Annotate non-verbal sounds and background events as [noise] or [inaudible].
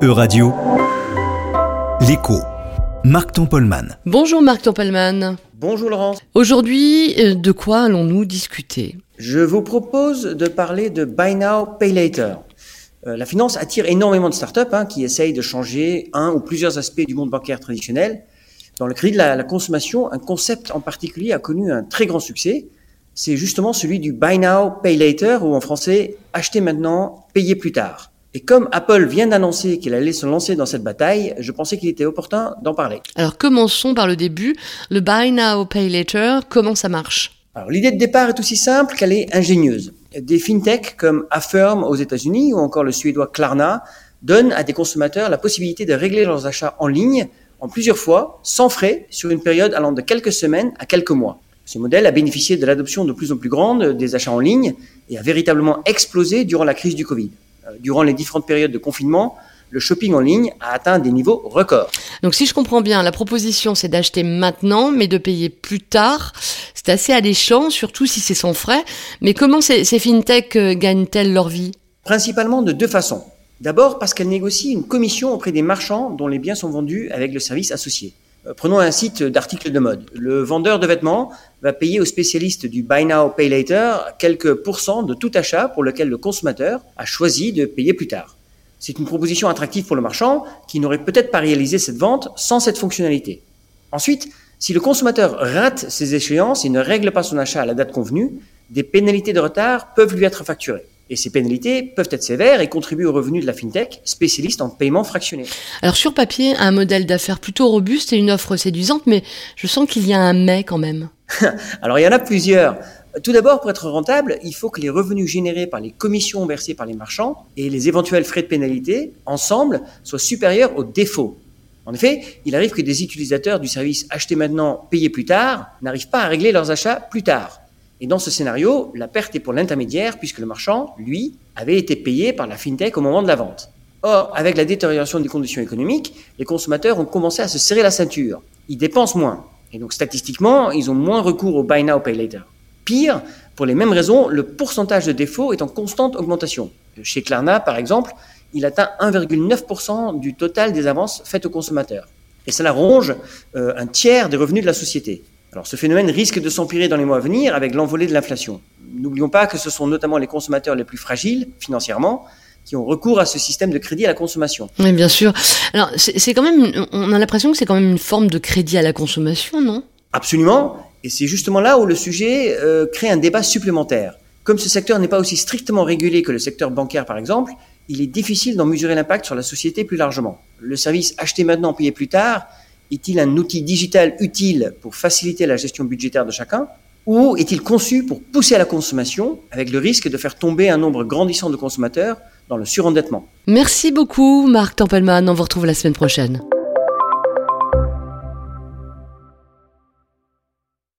E-Radio, l'écho. Marc Tempolman. Bonjour Marc Tempelman. Bonjour Laurence. Aujourd'hui, euh, de quoi allons-nous discuter? Je vous propose de parler de Buy Now, Pay Later. Euh, la finance attire énormément de startups hein, qui essayent de changer un ou plusieurs aspects du monde bancaire traditionnel. Dans le crédit de la, la consommation, un concept en particulier a connu un très grand succès. C'est justement celui du Buy Now, Pay Later, ou en français, acheter maintenant, payer plus tard. Et comme Apple vient d'annoncer qu'il allait se lancer dans cette bataille, je pensais qu'il était opportun d'en parler. Alors commençons par le début. Le Buy Now, Pay Later, comment ça marche? Alors l'idée de départ est aussi simple qu'elle est ingénieuse. Des fintechs comme Affirm aux États-Unis ou encore le suédois Klarna donnent à des consommateurs la possibilité de régler leurs achats en ligne en plusieurs fois, sans frais, sur une période allant de quelques semaines à quelques mois. Ce modèle a bénéficié de l'adoption de plus en plus grande des achats en ligne et a véritablement explosé durant la crise du Covid. Euh, Durant les différentes périodes de confinement, le shopping en ligne a atteint des niveaux records. Donc si je comprends bien, la proposition c'est d'acheter maintenant mais de payer plus tard. C'est assez alléchant, surtout si c'est sans frais. Mais comment ces, ces fintechs euh, gagnent-elles leur vie? Principalement de deux façons. D'abord parce qu'elle négocie une commission auprès des marchands dont les biens sont vendus avec le service associé. Euh, Prenons un site d'articles de mode. Le vendeur de vêtements va payer au spécialiste du Buy Now, Pay Later quelques pourcents de tout achat pour lequel le consommateur a choisi de payer plus tard. C'est une proposition attractive pour le marchand qui n'aurait peut-être pas réalisé cette vente sans cette fonctionnalité. Ensuite, si le consommateur rate ses échéances et ne règle pas son achat à la date convenue, des pénalités de retard peuvent lui être facturées. Et ces pénalités peuvent être sévères et contribuer aux revenus de la fintech, spécialiste en paiement fractionné. Alors sur papier, un modèle d'affaires plutôt robuste et une offre séduisante, mais je sens qu'il y a un mais quand même. [laughs] Alors il y en a plusieurs. Tout d'abord, pour être rentable, il faut que les revenus générés par les commissions versées par les marchands et les éventuels frais de pénalité, ensemble, soient supérieurs aux défauts. En effet, il arrive que des utilisateurs du service acheter maintenant, payer plus tard, n'arrivent pas à régler leurs achats plus tard. Et dans ce scénario, la perte est pour l'intermédiaire puisque le marchand, lui, avait été payé par la fintech au moment de la vente. Or, avec la détérioration des conditions économiques, les consommateurs ont commencé à se serrer la ceinture. Ils dépensent moins. Et donc, statistiquement, ils ont moins recours au Buy Now, Pay Later. Pire, pour les mêmes raisons, le pourcentage de défaut est en constante augmentation. Chez Klarna, par exemple, il atteint 1,9% du total des avances faites aux consommateurs. Et cela ronge euh, un tiers des revenus de la société. Alors ce phénomène risque de s'empirer dans les mois à venir avec l'envolée de l'inflation. N'oublions pas que ce sont notamment les consommateurs les plus fragiles financièrement qui ont recours à ce système de crédit à la consommation. Oui, bien sûr. Alors c'est quand même, on a l'impression que c'est quand même une forme de crédit à la consommation, non? Absolument, et c'est justement là où le sujet euh, crée un débat supplémentaire. Comme ce secteur n'est pas aussi strictement régulé que le secteur bancaire par exemple, il est difficile d'en mesurer l'impact sur la société plus largement. Le service acheter maintenant, payer plus tard est-il un outil digital utile pour faciliter la gestion budgétaire de chacun ou est-il conçu pour pousser à la consommation avec le risque de faire tomber un nombre grandissant de consommateurs dans le surendettement? Merci beaucoup Marc Tempelman, on vous retrouve la semaine prochaine.